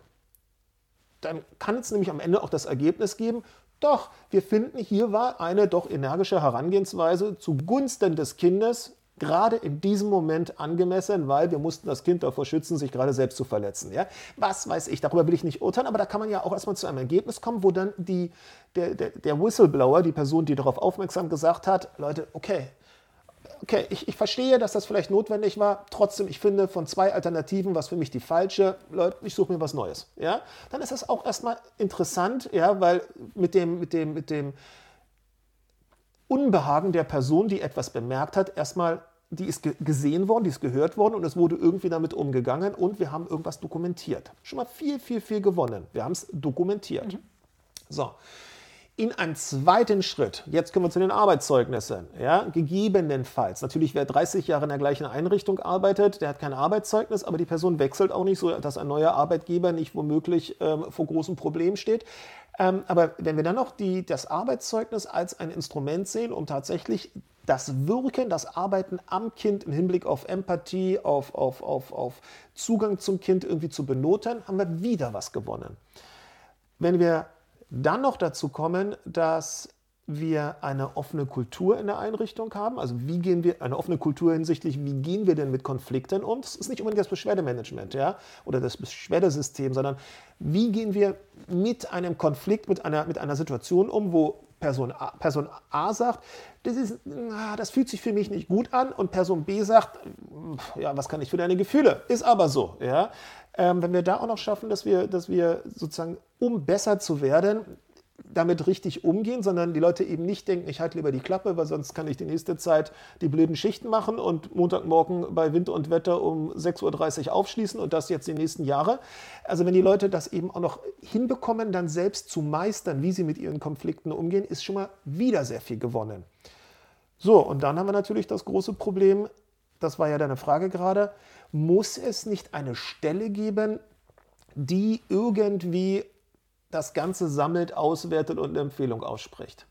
dann kann es nämlich am Ende auch das Ergebnis geben, doch, wir finden, hier war eine doch energische Herangehensweise zugunsten des Kindes gerade in diesem Moment angemessen, weil wir mussten das Kind davor schützen, sich gerade selbst zu verletzen. Ja? Was weiß ich, darüber will ich nicht urteilen, aber da kann man ja auch erstmal zu einem Ergebnis kommen, wo dann die, der, der, der Whistleblower, die Person, die darauf aufmerksam gesagt hat, Leute, okay, okay, ich, ich verstehe, dass das vielleicht notwendig war. Trotzdem, ich finde von zwei Alternativen was für mich die falsche. Leute, ich suche mir was Neues. Ja? Dann ist das auch erstmal interessant, ja, weil mit dem, mit dem, mit dem Unbehagen der Person, die etwas bemerkt hat, erstmal die ist gesehen worden, die ist gehört worden und es wurde irgendwie damit umgegangen und wir haben irgendwas dokumentiert. Schon mal viel, viel, viel gewonnen. Wir haben es dokumentiert. Mhm. So, in einem zweiten Schritt, jetzt kommen wir zu den Arbeitszeugnissen, ja, gegebenenfalls, natürlich wer 30 Jahre in der gleichen Einrichtung arbeitet, der hat kein Arbeitszeugnis, aber die Person wechselt auch nicht, so dass ein neuer Arbeitgeber nicht womöglich ähm, vor großen Problemen steht. Ähm, aber wenn wir dann noch die, das Arbeitszeugnis als ein Instrument sehen, um tatsächlich das Wirken, das Arbeiten am Kind im Hinblick auf Empathie, auf, auf, auf, auf Zugang zum Kind irgendwie zu benoten, haben wir wieder was gewonnen. Wenn wir dann noch dazu kommen, dass wir eine offene Kultur in der Einrichtung haben. Also wie gehen wir, eine offene Kultur hinsichtlich, wie gehen wir denn mit Konflikten um? Das ist nicht unbedingt das Beschwerdemanagement ja, oder das Beschwerdesystem, sondern wie gehen wir mit einem Konflikt, mit einer, mit einer Situation um, wo Person A, Person A sagt, das, ist, das fühlt sich für mich nicht gut an und Person B sagt, ja, was kann ich für deine Gefühle? Ist aber so. Ja? Ähm, wenn wir da auch noch schaffen, dass wir, dass wir sozusagen, um besser zu werden, damit richtig umgehen, sondern die Leute eben nicht denken, ich halte lieber die Klappe, weil sonst kann ich die nächste Zeit die blöden Schichten machen und Montagmorgen bei Wind und Wetter um 6.30 Uhr aufschließen und das jetzt die nächsten Jahre. Also wenn die Leute das eben auch noch hinbekommen, dann selbst zu meistern, wie sie mit ihren Konflikten umgehen, ist schon mal wieder sehr viel gewonnen. So, und dann haben wir natürlich das große Problem, das war ja deine Frage gerade, muss es nicht eine Stelle geben, die irgendwie das Ganze sammelt, auswertet und eine Empfehlung ausspricht?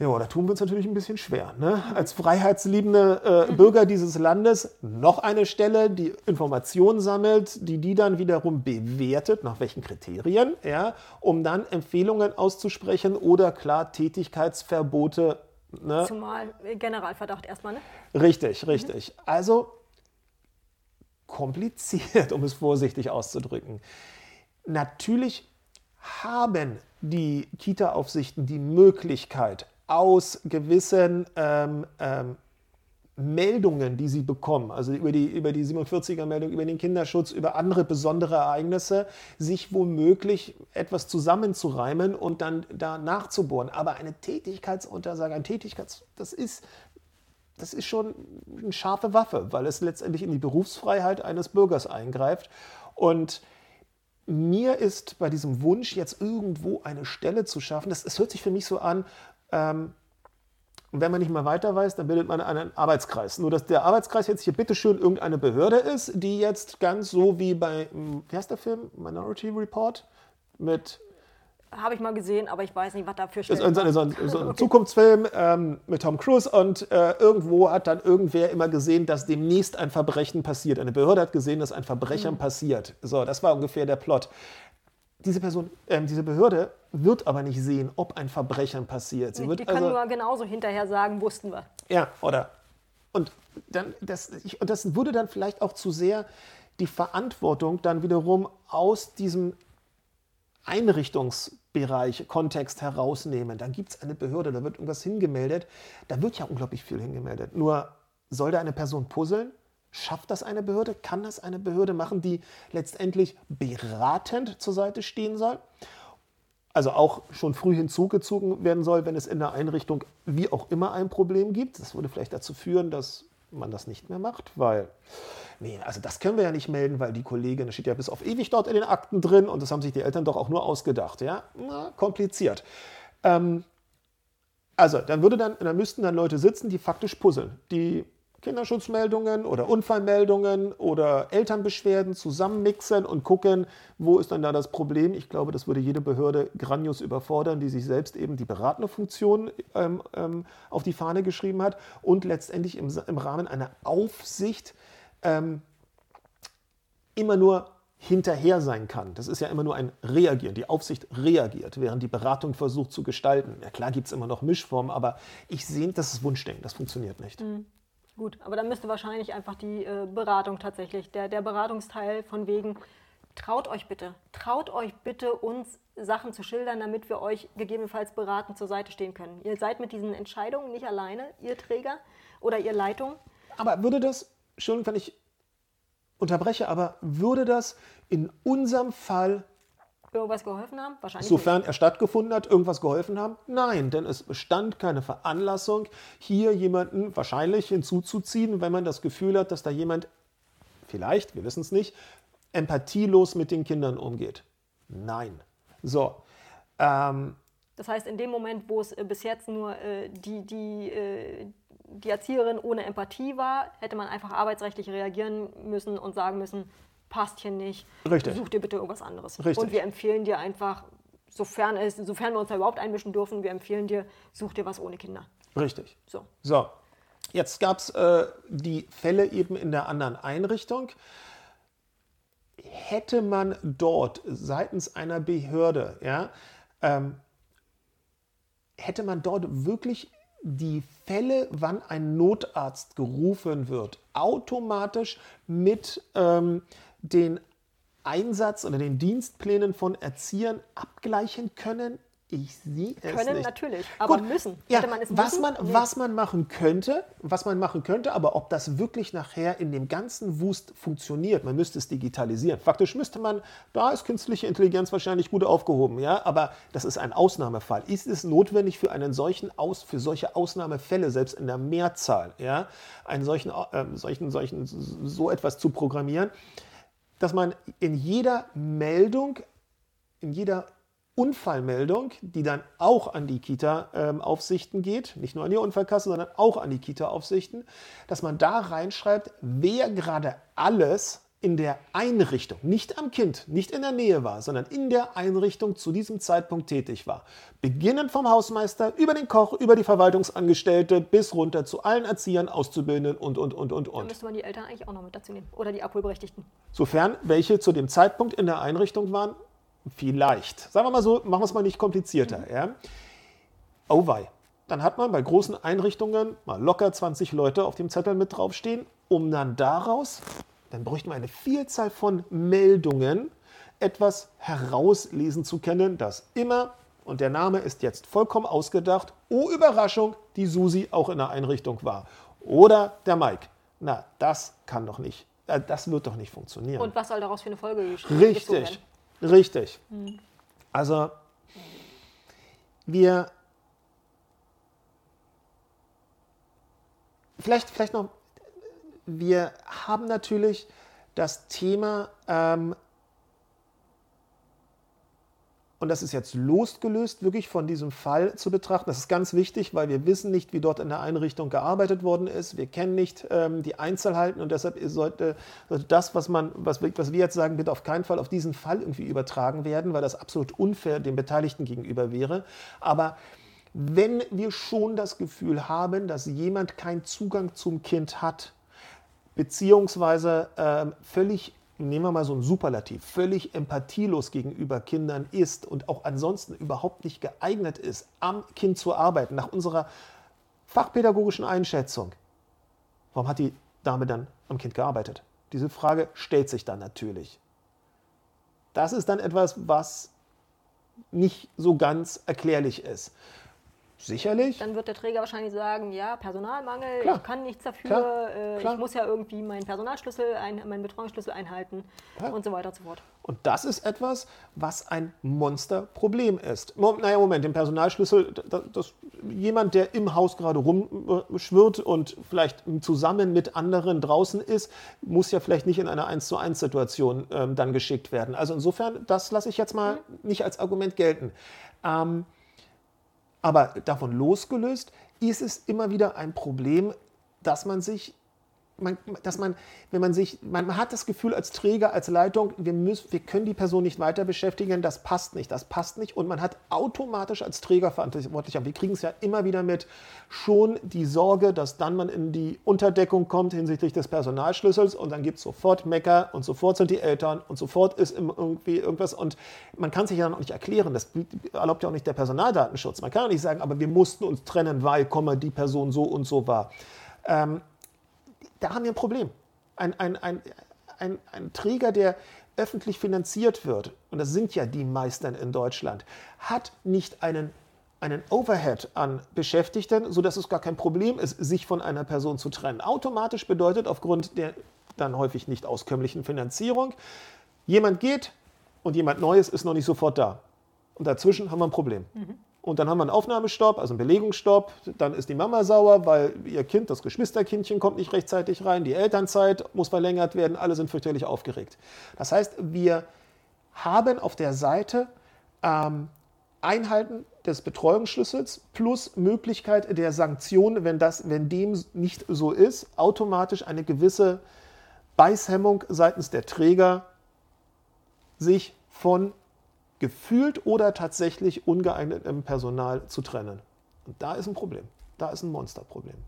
Ja, da tun wir uns natürlich ein bisschen schwer. Ne? Als freiheitsliebende äh, mhm. Bürger dieses Landes noch eine Stelle, die Informationen sammelt, die die dann wiederum bewertet, nach welchen Kriterien, ja, um dann Empfehlungen auszusprechen oder klar Tätigkeitsverbote. Ne? Zumal Generalverdacht erstmal, ne? Richtig, richtig. Mhm. Also kompliziert, um es vorsichtig auszudrücken. Natürlich haben die Kita-Aufsichten die Möglichkeit, aus gewissen ähm, ähm, Meldungen, die sie bekommen, also über die, über die 47er-Meldung, über den Kinderschutz, über andere besondere Ereignisse, sich womöglich etwas zusammenzureimen und dann da nachzubohren. Aber eine Tätigkeitsuntersage, ein Tätigkeits, das ist das ist schon eine scharfe Waffe, weil es letztendlich in die Berufsfreiheit eines Bürgers eingreift. Und mir ist bei diesem Wunsch, jetzt irgendwo eine Stelle zu schaffen, das, das hört sich für mich so an, ähm, wenn man nicht mal weiter weiß, dann bildet man einen Arbeitskreis. Nur, dass der Arbeitskreis jetzt hier bitteschön irgendeine Behörde ist, die jetzt ganz so wie bei, hm, wie heißt der Film? Minority Report? Mit habe ich mal gesehen, aber ich weiß nicht, was dafür steht. Das ist ein, so ein, so ein Zukunftsfilm ähm, mit Tom Cruise und äh, irgendwo hat dann irgendwer immer gesehen, dass demnächst ein Verbrechen passiert. Eine Behörde hat gesehen, dass ein Verbrechen mhm. passiert. So, das war ungefähr der Plot. Diese Person, äh, diese Behörde wird aber nicht sehen, ob ein Verbrechen passiert. Sie wird die können also, nur genauso hinterher sagen, wussten wir. Ja, oder? Und dann, das, ich, und das würde dann vielleicht auch zu sehr die Verantwortung dann wiederum aus diesem Einrichtungsbereich, Kontext herausnehmen. Dann gibt es eine Behörde, da wird irgendwas hingemeldet. Da wird ja unglaublich viel hingemeldet. Nur soll da eine Person puzzeln? Schafft das eine Behörde? Kann das eine Behörde machen, die letztendlich beratend zur Seite stehen soll? Also auch schon früh hinzugezogen werden soll, wenn es in der Einrichtung wie auch immer ein Problem gibt. Das würde vielleicht dazu führen, dass man das nicht mehr macht, weil nee, also das können wir ja nicht melden, weil die Kollegin, das steht ja bis auf ewig dort in den Akten drin und das haben sich die Eltern doch auch nur ausgedacht. Ja, Na, kompliziert. Ähm, also, dann, würde dann, dann müssten dann Leute sitzen, die faktisch puzzeln, die Kinderschutzmeldungen oder Unfallmeldungen oder Elternbeschwerden zusammenmixen und gucken, wo ist dann da das Problem. Ich glaube, das würde jede Behörde grandios überfordern, die sich selbst eben die beratende Funktion ähm, ähm, auf die Fahne geschrieben hat und letztendlich im, im Rahmen einer Aufsicht ähm, immer nur hinterher sein kann. Das ist ja immer nur ein Reagieren. Die Aufsicht reagiert, während die Beratung versucht zu gestalten. Ja klar gibt es immer noch Mischformen, aber ich sehe, das ist Wunschdenken, das funktioniert nicht. Mhm. Gut, aber dann müsste wahrscheinlich einfach die äh, Beratung tatsächlich, der, der Beratungsteil von wegen, traut euch bitte, traut euch bitte, uns Sachen zu schildern, damit wir euch gegebenenfalls beratend zur Seite stehen können. Ihr seid mit diesen Entscheidungen nicht alleine, ihr Träger oder ihr Leitung. Aber würde das, schon wenn ich unterbreche, aber würde das in unserem Fall irgendwas geholfen haben? Wahrscheinlich Sofern nicht. er stattgefunden hat, irgendwas geholfen haben? Nein, denn es bestand keine Veranlassung, hier jemanden wahrscheinlich hinzuzuziehen, wenn man das Gefühl hat, dass da jemand vielleicht, wir wissen es nicht, empathielos mit den Kindern umgeht. Nein. So. Ähm, das heißt, in dem Moment, wo es äh, bis jetzt nur äh, die, die, äh, die Erzieherin ohne Empathie war, hätte man einfach arbeitsrechtlich reagieren müssen und sagen müssen, passt hier nicht. Richtig. Such dir bitte irgendwas anderes. Richtig. Und wir empfehlen dir einfach, sofern, es, sofern wir uns da überhaupt einmischen dürfen, wir empfehlen dir, such dir was ohne Kinder. Richtig. So. So. Jetzt gab es äh, die Fälle eben in der anderen Einrichtung. Hätte man dort seitens einer Behörde, ja, ähm, hätte man dort wirklich die Fälle, wann ein Notarzt gerufen wird, automatisch mit ähm, den Einsatz oder den Dienstplänen von Erziehern abgleichen können? Ich sehe es Können nicht. natürlich, aber Gut, müssen. Ja, man was, man, nee. was man machen könnte, was man machen könnte, aber ob das wirklich nachher in dem ganzen Wust funktioniert, man müsste es digitalisieren. Faktisch müsste man, da ist künstliche Intelligenz wahrscheinlich gut aufgehoben, ja, aber das ist ein Ausnahmefall. Ist es notwendig für einen solchen Aus, für solche Ausnahmefälle, selbst in der Mehrzahl, ja, einen solchen, äh, solchen, solchen, so etwas zu programmieren? Dass man in jeder Meldung, in jeder Unfallmeldung, die dann auch an die Kita-Aufsichten geht, nicht nur an die Unfallkasse, sondern auch an die Kita-Aufsichten, dass man da reinschreibt, wer gerade alles in der Einrichtung, nicht am Kind, nicht in der Nähe war, sondern in der Einrichtung zu diesem Zeitpunkt tätig war. Beginnend vom Hausmeister, über den Koch, über die Verwaltungsangestellte bis runter zu allen Erziehern, Auszubildenden und, und, und, und, und. Da müsste man die Eltern eigentlich auch noch mit dazu nehmen oder die Abholberechtigten. Sofern welche zu dem Zeitpunkt in der Einrichtung waren, vielleicht. Sagen wir mal so, machen wir es mal nicht komplizierter. Mhm. Ja? Oh wei. Dann hat man bei großen Einrichtungen mal locker 20 Leute auf dem Zettel mit draufstehen, um dann daraus dann bräuchten wir eine Vielzahl von Meldungen, etwas herauslesen zu können, das immer, und der Name ist jetzt vollkommen ausgedacht, oh Überraschung, die Susi auch in der Einrichtung war. Oder der Mike. Na, das kann doch nicht, äh, das wird doch nicht funktionieren. Und was soll daraus für eine Folge geschrieben Richtig, richtig. Hm. Also, wir vielleicht, vielleicht noch, wir haben natürlich das Thema, ähm, und das ist jetzt losgelöst wirklich von diesem Fall zu betrachten. Das ist ganz wichtig, weil wir wissen nicht, wie dort in der Einrichtung gearbeitet worden ist. Wir kennen nicht ähm, die Einzelheiten und deshalb sollte, sollte das, was, man, was, was wir jetzt sagen, bitte auf keinen Fall auf diesen Fall irgendwie übertragen werden, weil das absolut unfair den Beteiligten gegenüber wäre. Aber wenn wir schon das Gefühl haben, dass jemand keinen Zugang zum Kind hat, beziehungsweise äh, völlig nehmen wir mal so ein Superlativ, völlig empathielos gegenüber Kindern ist und auch ansonsten überhaupt nicht geeignet ist, am Kind zu arbeiten, nach unserer fachpädagogischen Einschätzung, warum hat die Dame dann am Kind gearbeitet? Diese Frage stellt sich dann natürlich. Das ist dann etwas, was nicht so ganz erklärlich ist. Sicherlich. Dann wird der Träger wahrscheinlich sagen, ja, Personalmangel, Klar. ich kann nichts dafür, Klar. äh, Klar. ich muss ja irgendwie meinen Personalschlüssel, ein, meinen Betreuungsschlüssel einhalten Klar. und so weiter und so fort. Und das ist etwas, was ein Monsterproblem ist. Naja, Moment, den Personalschlüssel, das, das, jemand, der im Haus gerade rumschwirrt und vielleicht zusammen mit anderen draußen ist, muss ja vielleicht nicht in einer 1 zu 1 Situation ähm, dann geschickt werden. Also insofern, das lasse ich jetzt mal nicht als Argument gelten. Ähm, aber davon losgelöst ist es immer wieder ein Problem, dass man sich, man, dass man, wenn man sich, man, hat das Gefühl als Träger, als Leitung, wir, müssen, wir können die Person nicht weiter beschäftigen, das passt nicht, das passt nicht. Und man hat automatisch als Trägerverantwortlicher, wir kriegen es ja immer wieder mit, schon die Sorge, dass dann man in die Unterdeckung kommt hinsichtlich des Personalschlüssels und dann gibt es sofort Mecker und sofort sind die Eltern und sofort ist irgendwie irgendwas und man kann sich ja dann auch nicht erklären, das erlaubt ja auch nicht der Personaldatenschutz. Man kann ja nicht sagen, aber wir mussten uns trennen, weil, die Person so und so war. Ähm, da haben wir ein Problem. Ein, ein, ein, ein, ein Träger, der öffentlich finanziert wird, und das sind ja die meisten in Deutschland, hat nicht einen, einen Overhead an Beschäftigten, sodass es gar kein Problem ist, sich von einer Person zu trennen. Automatisch bedeutet aufgrund der dann häufig nicht auskömmlichen Finanzierung, jemand geht und jemand Neues ist noch nicht sofort da. Und dazwischen haben wir ein Problem. Und dann haben wir einen Aufnahmestopp, also einen Belegungsstopp. Dann ist die Mama sauer, weil ihr Kind, das Geschwisterkindchen, kommt nicht rechtzeitig rein. Die Elternzeit muss verlängert werden. Alle sind fürchterlich aufgeregt. Das heißt, wir haben auf der Seite ähm, Einhalten des Betreuungsschlüssels plus Möglichkeit der Sanktion, wenn, das, wenn dem nicht so ist, automatisch eine gewisse Beißhemmung seitens der Träger, sich von gefühlt oder tatsächlich ungeeignetem Personal zu trennen. Und da ist ein Problem. Da ist ein Monsterproblem.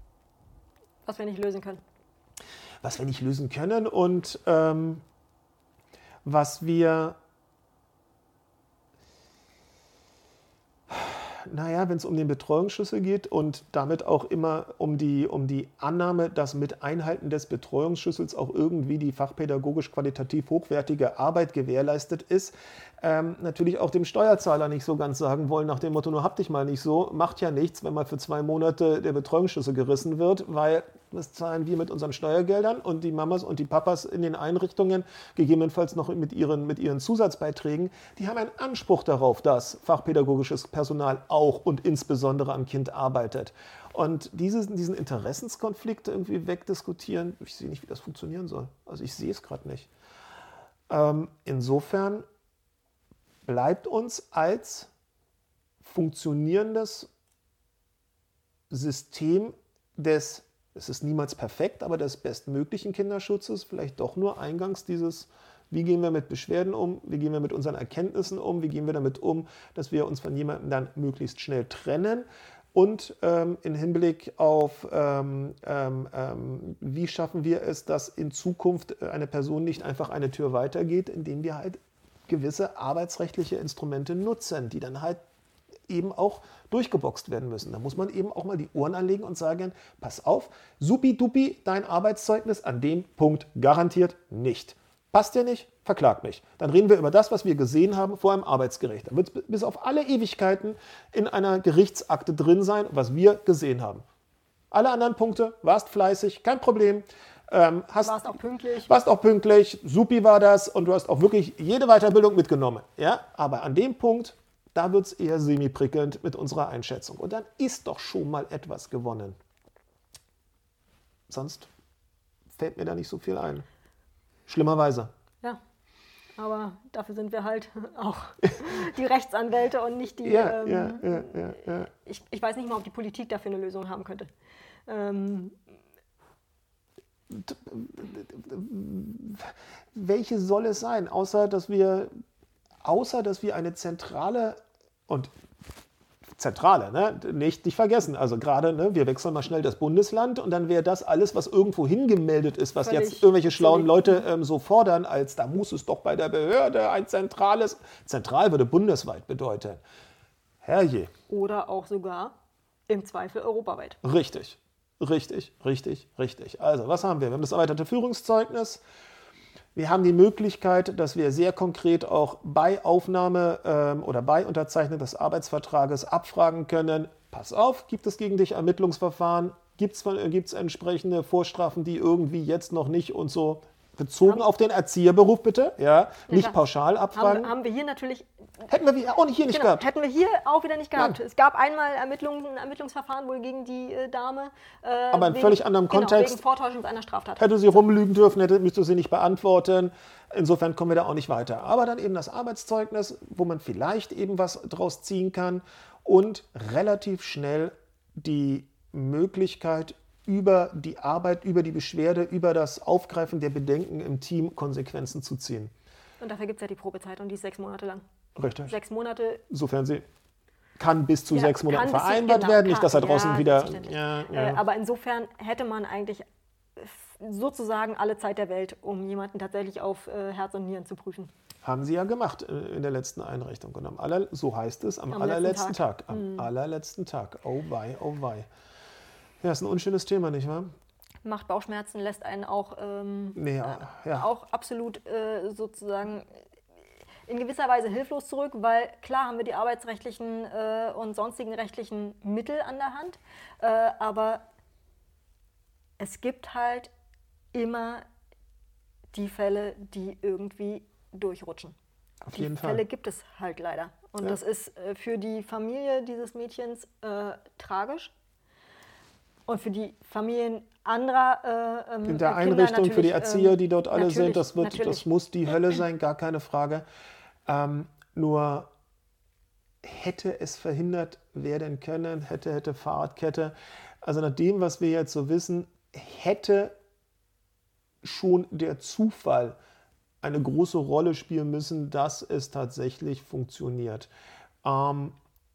Was wir nicht lösen können. Was wir nicht lösen können und ähm, was wir, naja, wenn es um den Betreuungsschlüssel geht und damit auch immer um die, um die Annahme, dass mit Einhalten des Betreuungsschlüssels auch irgendwie die fachpädagogisch qualitativ hochwertige Arbeit gewährleistet ist, ähm, natürlich auch dem Steuerzahler nicht so ganz sagen wollen, nach dem Motto, nur hab dich mal nicht so, macht ja nichts, wenn mal für zwei Monate der Betreuungsschlüssel gerissen wird, weil das zahlen wir mit unseren Steuergeldern und die Mamas und die Papas in den Einrichtungen, gegebenenfalls noch mit ihren, mit ihren Zusatzbeiträgen, die haben einen Anspruch darauf, dass fachpädagogisches Personal auch und insbesondere am Kind arbeitet. Und dieses, diesen Interessenskonflikt irgendwie wegdiskutieren, ich sehe nicht, wie das funktionieren soll. Also ich sehe es gerade nicht. Ähm, insofern bleibt uns als funktionierendes System des, es ist niemals perfekt, aber des bestmöglichen Kinderschutzes vielleicht doch nur eingangs dieses, wie gehen wir mit Beschwerden um, wie gehen wir mit unseren Erkenntnissen um, wie gehen wir damit um, dass wir uns von jemandem dann möglichst schnell trennen. Und ähm, im Hinblick auf, ähm, ähm, ähm, wie schaffen wir es, dass in Zukunft eine Person nicht einfach eine Tür weitergeht, indem wir halt gewisse arbeitsrechtliche Instrumente nutzen, die dann halt eben auch durchgeboxt werden müssen. Da muss man eben auch mal die Ohren anlegen und sagen, pass auf, supi-dupi, dein Arbeitszeugnis an dem Punkt garantiert nicht. Passt dir nicht? Verklag mich. Dann reden wir über das, was wir gesehen haben vor einem Arbeitsgericht. Da wird es bis auf alle Ewigkeiten in einer Gerichtsakte drin sein, was wir gesehen haben. Alle anderen Punkte, warst fleißig, kein Problem. Ähm, hast, Warst auch pünktlich. warst auch pünktlich, supi war das und du hast auch wirklich jede Weiterbildung mitgenommen. Ja? Aber an dem Punkt, da wird es eher semi-prickelnd mit unserer Einschätzung. Und dann ist doch schon mal etwas gewonnen. sonst fällt mir da nicht so viel ein. Schlimmerweise. Ja, aber dafür sind wir halt auch die Rechtsanwälte und nicht die. Ja, ähm, ja, ja, ja. Ich, ich weiß nicht mal, ob die Politik dafür eine Lösung haben könnte. Ähm, welche soll es sein, außer dass wir, außer dass wir eine zentrale und Zentrale, ne? nicht, nicht vergessen. Also gerade, ne, wir wechseln mal schnell das Bundesland und dann wäre das alles, was irgendwo hingemeldet ist, was Völlig jetzt irgendwelche schlauen Leute ähm, so fordern, als da muss es doch bei der Behörde ein zentrales, zentral würde bundesweit bedeuten. Herrje, oder auch sogar im Zweifel europaweit. richtig, richtig, richtig, richtig. Also, was haben wir? Wir haben das erweiterte Führungszeugnis. Wir haben die Möglichkeit, dass wir sehr konkret auch bei Aufnahme ähm, oder bei Unterzeichnung des Arbeitsvertrages abfragen können, pass auf, gibt es gegen dich Ermittlungsverfahren, gibt es entsprechende Vorstrafen, die irgendwie jetzt noch nicht und so? Bezogen auf den Erzieherberuf bitte, ja, nicht pauschal abfragen. Haben, haben wir hier natürlich Hätten wir auch nicht hier nicht Genau, gehabt. hätten wir hier auch wieder nicht gehabt. Nein. Es gab einmal Ermittlungen, ein Ermittlungsverfahren wohl gegen die äh, Dame. Äh, Aber in völlig anderem genau, Kontext. Wegen Vortäuschens einer Straftat. Hätte sie rumlügen dürfen, hätte, müsste sie nicht beantworten. Insofern kommen wir da auch nicht weiter. Aber dann eben das Arbeitszeugnis, wo man vielleicht eben was draus ziehen kann und relativ schnell die Möglichkeit, über die Arbeit, über die Beschwerde, über das Aufgreifen der Bedenken im Team Konsequenzen zu ziehen. Und dafür gibt es ja die Probezeit und die ist sechs Monate lang. Richtig. Sechs Monate Sofern sie kann bis zu ja, sechs Monaten vereinbart genau, werden, nicht, kann- dass er draußen ja, wieder. Ja, Äh, aber insofern hätte man eigentlich sozusagen alle Zeit der Welt, um jemanden tatsächlich auf äh, Herz und Nieren zu prüfen. Haben sie ja gemacht äh, in der letzten Einrichtung. Und am aller, so heißt es, am, Am allerletzten letzten Tag. Am allerletzten Tag. Oh wei, oh wei. Ja, ist ein unschönes Thema, nicht wahr? Macht Bauchschmerzen, lässt einen auch, ähm, Nee, ja, ja. auch absolut äh, sozusagen in gewisser Weise hilflos zurück, weil klar haben wir die arbeitsrechtlichen äh, und sonstigen rechtlichen Mittel an der Hand, äh, aber es gibt halt immer die Fälle, die irgendwie durchrutschen. Auf Die jeden Fälle Fall. gibt es halt leider. Und Ja. das ist äh, für die Familie dieses Mädchens äh, tragisch. Und für die Familien anderer äh, ähm, In der Kinder Einrichtung für die Erzieher, ähm, die dort alle sind, das, wird, das muss die Hölle sein, gar keine Frage. Ähm, nur hätte es verhindert werden können, hätte, hätte Fahrradkette. Also nach dem, was wir jetzt so wissen, hätte schon der Zufall eine große Rolle spielen müssen, dass es tatsächlich funktioniert. Ähm,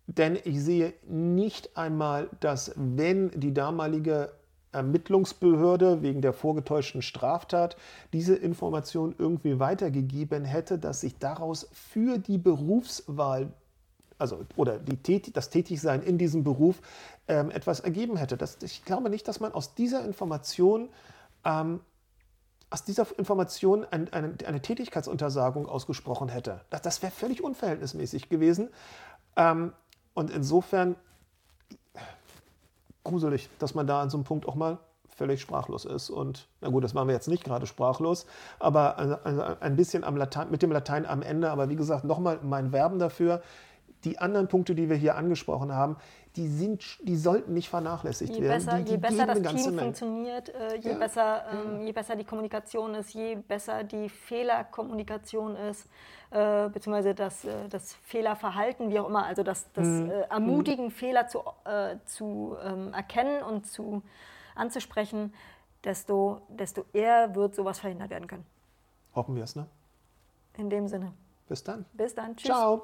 denn ich sehe nicht einmal, dass wenn die damalige Ermittlungsbehörde wegen der vorgetäuschten Straftat diese Information irgendwie weitergegeben hätte, dass sich daraus für die Berufswahl also oder Tät das Tätigsein in diesem Beruf ähm, etwas ergeben hätte. Das, ich glaube nicht, dass man aus dieser Information ähm, aus dieser Information ein, eine, eine Tätigkeitsuntersagung ausgesprochen hätte. Das, das wäre völlig unverhältnismäßig gewesen. Ähm, und insofern gruselig, dass man da an so einem Punkt auch mal völlig sprachlos ist. Und na gut, das waren wir jetzt nicht gerade sprachlos, aber also, also ein bisschen am Latein, mit dem Latein am Ende. Aber wie gesagt, nochmal mein Werben dafür. Die anderen Punkte, die wir hier angesprochen haben, die, sind, die sollten nicht vernachlässigt Je werden. besser, die, die je besser das Team Menge. funktioniert, äh, je, Ja, besser, ähm, je besser die Kommunikation ist, je besser die Fehlerkommunikation ist, äh, beziehungsweise das, äh, das Fehlerverhalten, wie auch immer, also das, das Mhm. äh, Ermutigen, Fehler zu, äh, zu ähm, erkennen und zu, anzusprechen, desto, desto eher wird sowas verhindert werden können. Hoffen wir es, ne? In dem Sinne. Bis dann. Bis dann. Tschüss. Ciao.